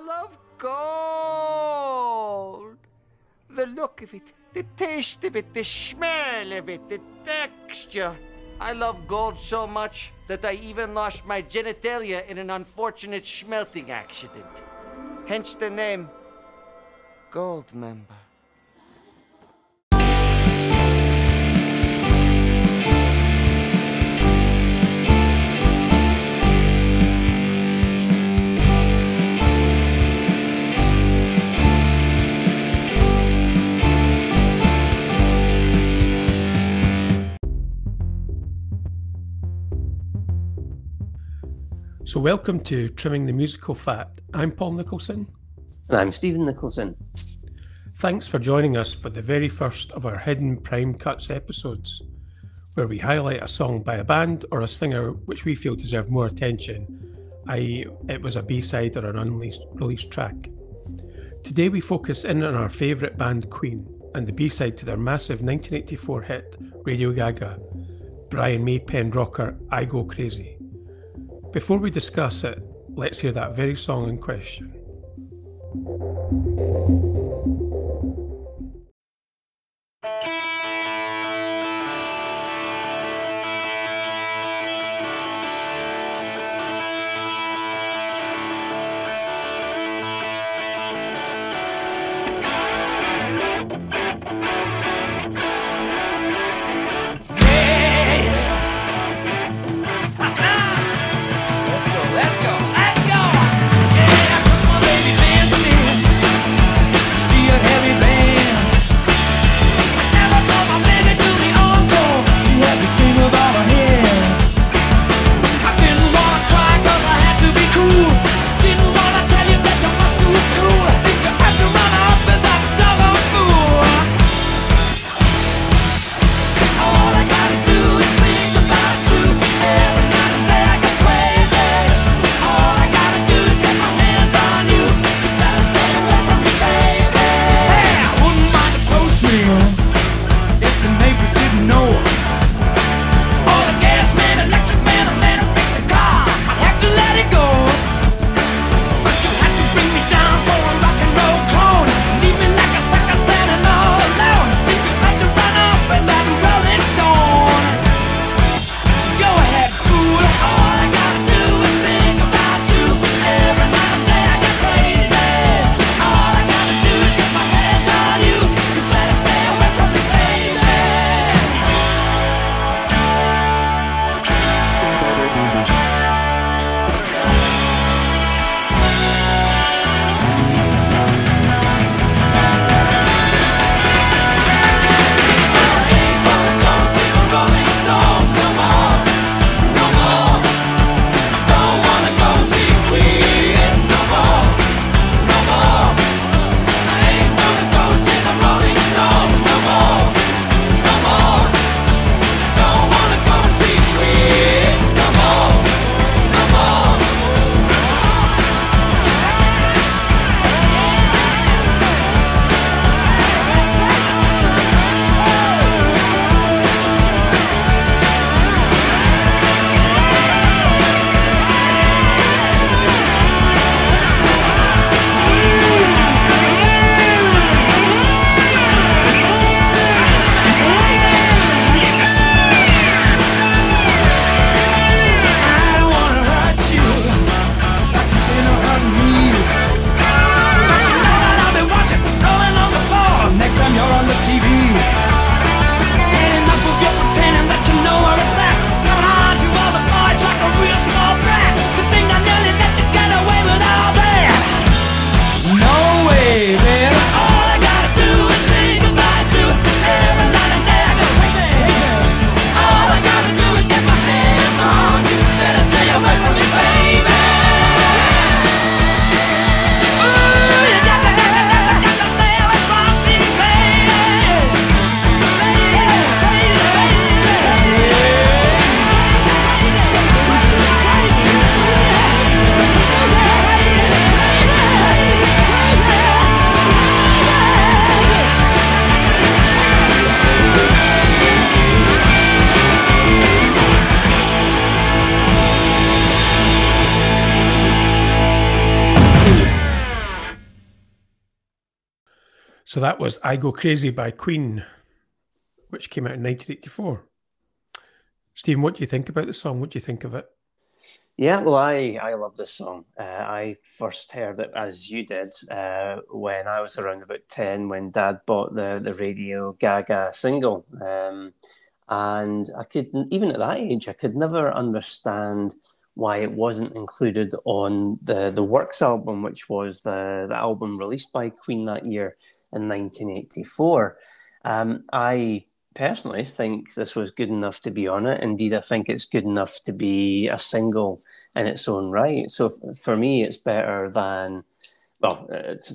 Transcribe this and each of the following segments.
I love gold. The look of it, the taste of it, the smell of it, the texture. I love gold so much that I even lost my genitalia in an unfortunate smelting accident. Hence the name Gold Member. So, welcome to Trimming the Musical Fat. I'm Paul Nicholson. And I'm Stephen Nicholson. Thanks for joining us for the very first of our Hidden Prime Cuts episodes, where we highlight a song by a band or a singer which we feel deserved more attention, i.e., it was a B side or an unreleased track. Today we focus in on our favourite band Queen and the B side to their massive 1984 hit Radio Gaga, Brian May penned rocker I Go Crazy. Before we discuss it, let's hear that very song in question. So that was I Go Crazy by Queen, which came out in 1984. Stephen, what do you think about the song? What do you think of it? Yeah, well, I, I love this song. Uh, I first heard it as you did uh, when I was around about 10 when dad bought the, the Radio Gaga single. Um, and I could, even at that age, I could never understand why it wasn't included on the, the Works album, which was the, the album released by Queen that year in 1984. Um, I personally think this was good enough to be on it. Indeed, I think it's good enough to be a single in its own right. So for me, it's better than. Well,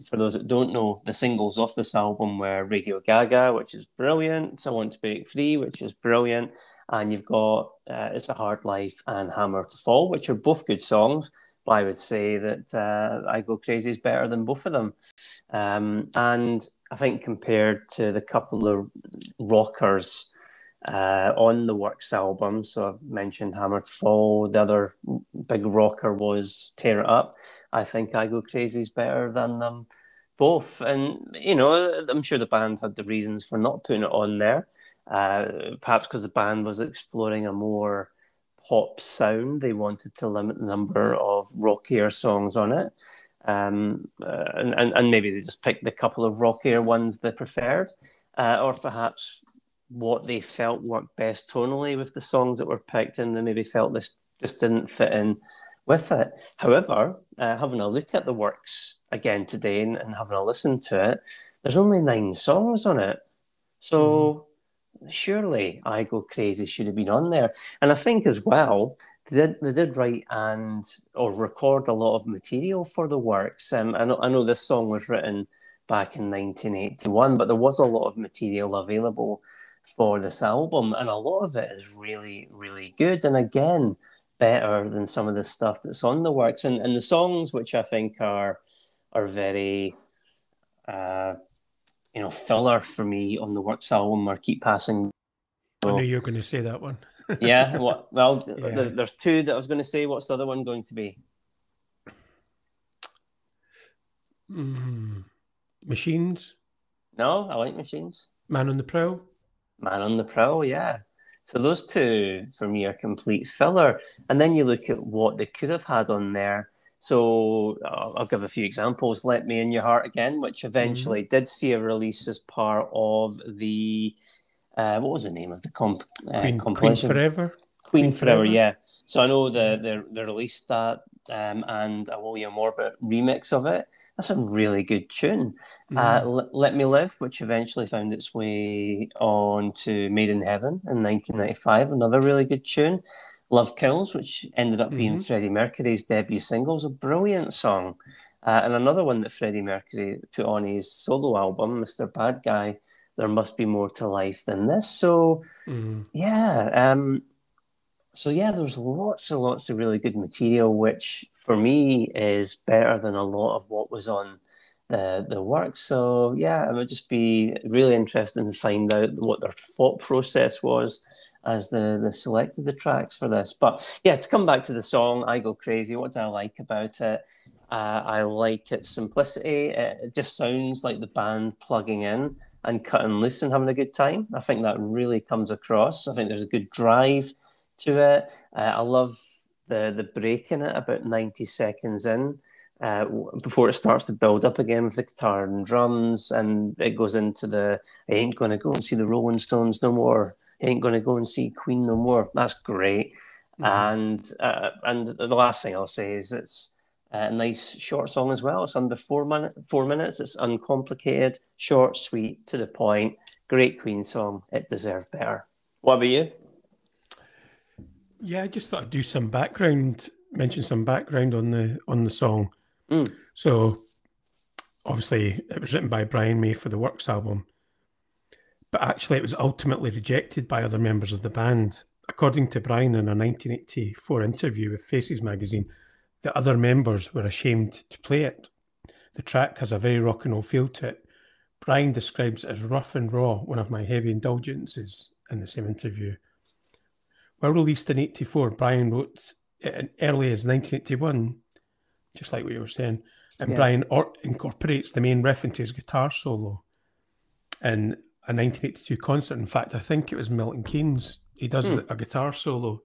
for those that don't know, the singles off this album were Radio Gaga, which is brilliant. I Want to Break Free, which is brilliant. And you've got uh, It's a Hard Life and Hammer to Fall, which are both good songs. I would say that uh, I Go Crazy is better than both of them. Um, and I think compared to the couple of rockers uh, on the Works album, so I've mentioned Hammer to Fall, the other big rocker was Tear It Up. I think I Go Crazy is better than them both. And, you know, I'm sure the band had the reasons for not putting it on there. Uh, perhaps because the band was exploring a more pop sound, they wanted to limit the number of rockier songs on it. Um, uh, and, and, and maybe they just picked the couple of rockier ones they preferred, uh, or perhaps what they felt worked best tonally with the songs that were picked, and they maybe felt this just didn't fit in with it. However, uh, having a look at the works again today and, and, having a listen to it, there's only nine songs on it. So mm. Surely I Go Crazy should have been on there. And I think as well, they did, they did write and or record a lot of material for the works. Um, I know I know this song was written back in 1981, but there was a lot of material available for this album, and a lot of it is really really good. And again, better than some of the stuff that's on the works. And and the songs which I think are are very uh, you know filler for me on the works album or keep passing. I knew you were going to say that one yeah. What? Well, yeah. there's two that I was going to say. What's the other one going to be? Mm. Machines. No, I like machines. Man on the Prowl. Man on the Prowl. Yeah. So those two for me are complete filler. And then you look at what they could have had on there. So uh, I'll give a few examples. Let Me in Your Heart again, which eventually mm-hmm. did see a release as part of the uh, what was the name of the comp uh, Queen, compilation? Queen Forever. Queen, Queen Forever, Forever, yeah. So I know the the, the released that um, and a William Orbit remix of it. That's a really good tune. Mm. Uh, L- Let Me Live, which eventually found its way on to Made in Heaven in 1995, another really good tune. Love Kills, which ended up being mm-hmm. Freddie Mercury's debut single, is a brilliant song. Uh, and another one that Freddie Mercury put on his solo album, Mr. Bad Guy, there must be more to life than this. So mm. yeah, um, so yeah, there's lots and lots of really good material, which for me is better than a lot of what was on the the work. So yeah, it would just be really interesting to find out what their thought process was as the the selected the tracks for this. But yeah, to come back to the song, I go crazy. What do I like about it? Uh, I like its simplicity. It just sounds like the band plugging in and cutting loose and having a good time. I think that really comes across. I think there's a good drive to it. Uh, I love the the break in it about 90 seconds in. Uh, before it starts to build up again with the guitar and drums, and it goes into the I ain't gonna go and see the Rolling Stones no more. I ain't gonna go and see Queen no more. That's great. Mm-hmm. And uh, and the last thing I'll say is it's a nice short song as well. It's under four minutes. Four minutes. It's uncomplicated, short, sweet, to the point. Great Queen song. It deserved better. What about you? Yeah, I just thought I'd do some background, mention some background on the on the song. Mm. So, obviously, it was written by Brian May for the Works album, but actually, it was ultimately rejected by other members of the band. According to Brian in a 1984 interview with Faces magazine, the other members were ashamed to play it. The track has a very rock and roll feel to it. Brian describes it as rough and raw, one of my heavy indulgences in the same interview. Well released in 84, Brian wrote it early as 1981, just like what you were saying. And Brian or- incorporates the main riff into his guitar solo. in a 1982 concert. In fact, I think it was Milton Keynes. He does Hmm. a guitar solo,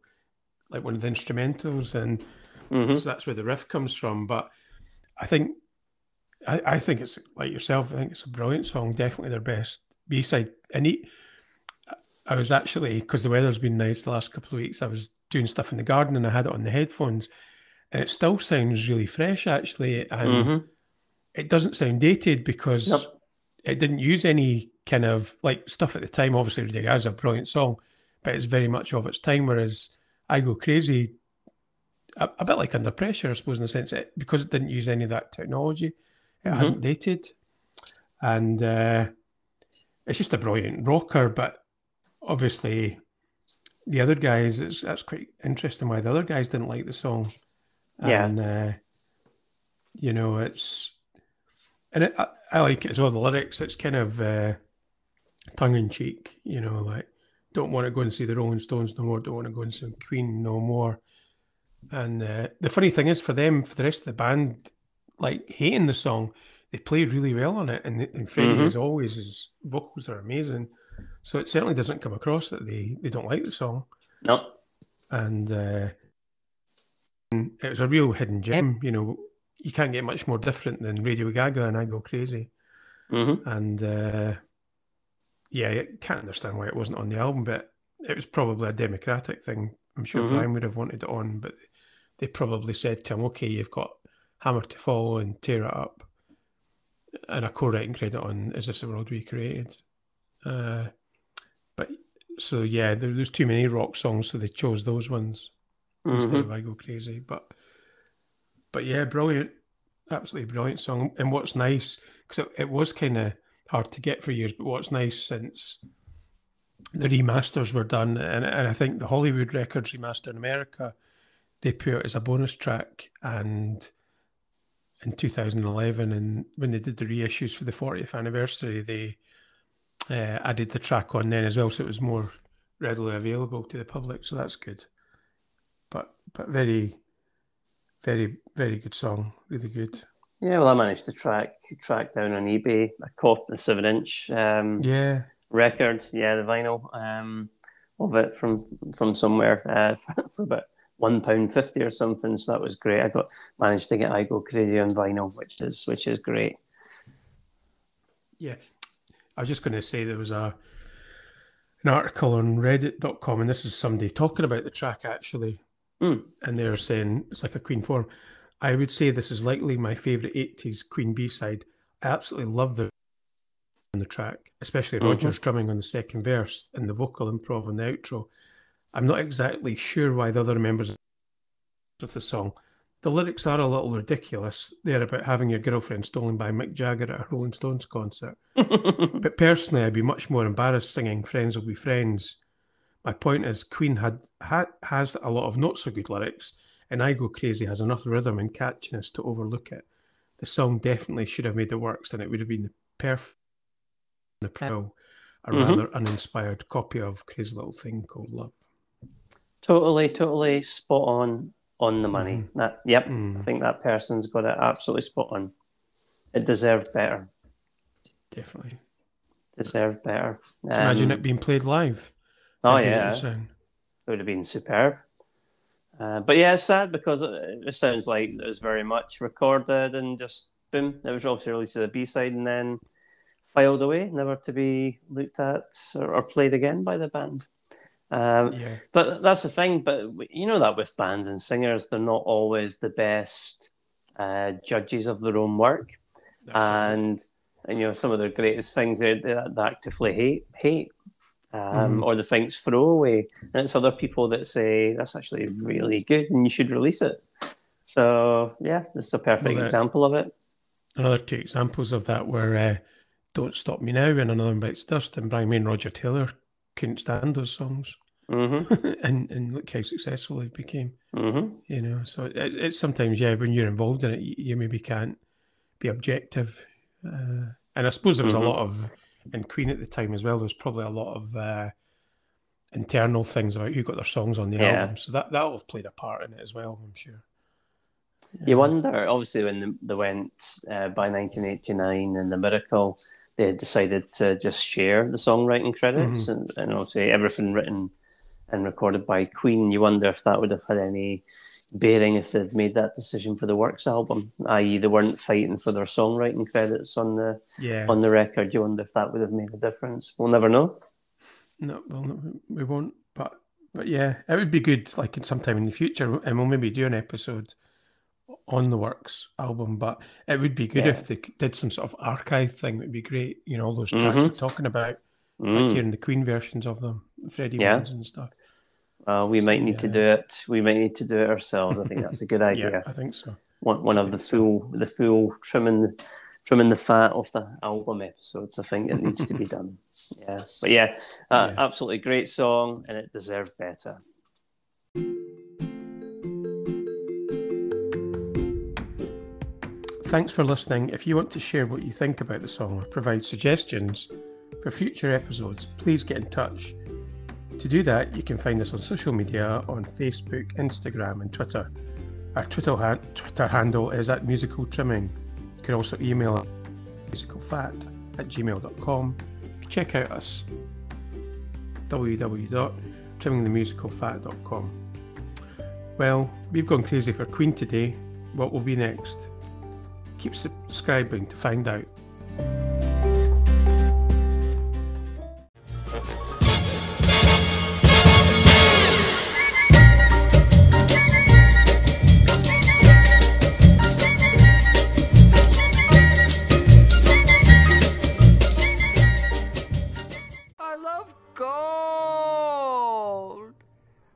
like one of the instrumentals, and hmm so that's where the riff comes from. But I think, I, I think it's like yourself. I think it's a brilliant song. Definitely their best B side. And he, I was actually because the weather's been nice the last couple of weeks. I was doing stuff in the garden and I had it on the headphones, and it still sounds really fresh actually, and hmm it doesn't sound dated because it didn't use any kind of like stuff at the time. Obviously, Gaga is a brilliant song, but it's very much of its time. Whereas I Go Crazy, a, a bit like Under Pressure, I suppose, in the sense that because it didn't use any of that technology, it Mhm. hasn't dated. And uh, it's just a brilliant rocker, but obviously the other guys, it's, that's quite interesting why the other guys didn't like the song. Yeah. And, uh, you know, it's, and it, I, I like it as well. The lyrics, it's kind of uh, tongue in cheek, you know, like don't want to go and see the Rolling Stones no more, don't want to go and see Queen no more. And uh, the funny thing is, for them, for the rest of the band, like hating the song, they play really well on it. And, and Freddie, Mhm. as always, his vocals are amazing. So it certainly doesn't come across that they, they don't like the song. No. And uh, it was a real hidden gem. You know, you can't get much more different than Radio Gaga and I Go Crazy. hmm And uh, yeah, I can't understand why it wasn't on the album, but it was probably a democratic thing. I'm sure Mhm. Brian would have wanted it on, but they probably said to him, okay, you've got Hammer to Fall and Tear It Up and a co writing credit on Is This the World We Created? Uh, but so yeah, there, there's too many rock songs, so they chose those ones instead hmm of I Go Crazy. But but yeah, brilliant, absolutely brilliant song. And what's nice because it, it was kind of hard to get for years, but what's nice since the remasters were done, and, and I think the Hollywood Records remaster in America, they put it as a bonus track, and in 2011, and when they did the reissues for the 40th anniversary, they uh, added the track on then as well, so it was more readily available to the public. So that's good. But but very, very very good song, really good. Yeah, well, I managed to track track down on eBay a cop the seven inch um, Yeah, record. Yeah, the vinyl um, of it from from somewhere uh, for about one pound fifty or something. So that was great. I got managed to get I Go Crazy on vinyl, which is which is great. yeah. I was just going to say there was a an article on Reddit.com, and this is somebody talking about the track actually, Mm. and they're saying it's like a Queen forum. I would say this is likely my favorite '80s Queen B side. I absolutely love the on the track, especially Mhm. Roger's drumming on the second verse and the vocal improv on the outro. I'm not exactly sure why the other members of the song. The lyrics are a little ridiculous. They're about having your girlfriend stolen by Mick Jagger at a Rolling Stones concert. But personally, I'd be much more embarrassed singing "Friends Will Be Friends." My point is, Queen had, had has a lot of not so good lyrics, and "I Go Crazy" has enough rhythm and catchiness to overlook it. The song definitely should have made the works, and it would have been the perfect, the pearl, a Mhm. rather uninspired copy of "Crazy Little Thing Called Love." totally, totally spot on on the money. That yep, Mm. I think that person's got it absolutely spot on. It deserved better. Definitely. Deserved better. Imagine Um, it being played live. Oh good it yeah, it would have been superb. Uh, but yeah, it's sad because it, it sounds like it was very much recorded and just boom, it was obviously released as a B side and then filed away, never to be looked at or, or played again by the band. Um, Yeah. but that's the thing. But you know that with bands and singers, they're not always the best uh, judges of their own work, that's right. and, and you know some of their greatest things they, they, they actively hate, hate, um, Mhm. or the things throw away, and it's other people that say that's actually really good and you should release it. So yeah, this is a perfect Well, example of it. Another two examples of that were uh, Don't Stop Me Now and Another One Bites Dust. And Brian May and Roger Taylor couldn't stand those songs. hmm and, and look how successful they became, hmm you know. So it, it's sometimes, yeah, when you're involved in it, you, you maybe can't be objective. Uh, and I suppose there was Mhm. a lot of, in Queen at the time as well, there's probably a lot of uh, internal things about who got their songs on the Yeah. album. So that, that'll have played a part in it as well, I'm sure. You wonder, obviously, when they, they went uh, by 1989 and The Miracle, they decided to just share the songwriting credits Mm-hmm. and, and obviously everything written and recorded by Queen. You wonder if that would have had any bearing if they'd made that decision for the Works album, i.e., they weren't fighting for their songwriting credits on the Yeah. on the record. You wonder if that would have made a difference. We'll never know. No, well, no, we won't. But but yeah, it would be good, like in sometime in the future, and we'll maybe do an episode on the Works album. But it would be good Yeah. if they did some sort of archive thing. It'd be great. You know, all those tracks Mhm. we're talking about, like Mm. hearing the Queen versions of them, the Freddie Yeah. ones and stuff. Uh, we might need to do it. We might need to do it ourselves. I think that's a good idea. Yeah, I think so. one, one of the full the full trimming trimming the fat off the album episodes. I think it needs to be done. Yeah, but yeah, uh, Yeah. absolutely great song, and it deserved better. Thanks for listening. If you want to share what you think about the song or provide suggestions for future episodes, please get in touch. To do that, you can find us on social media on Facebook, Instagram, and Twitter. Our Twitter, ha- Twitter handle is at musical trimming. You can also email us musicalfat at gmail.com. Check out us www.trimmingthemusicalfat.com. Well, we've gone crazy for Queen today. What will be next? Keep subscribing to find out.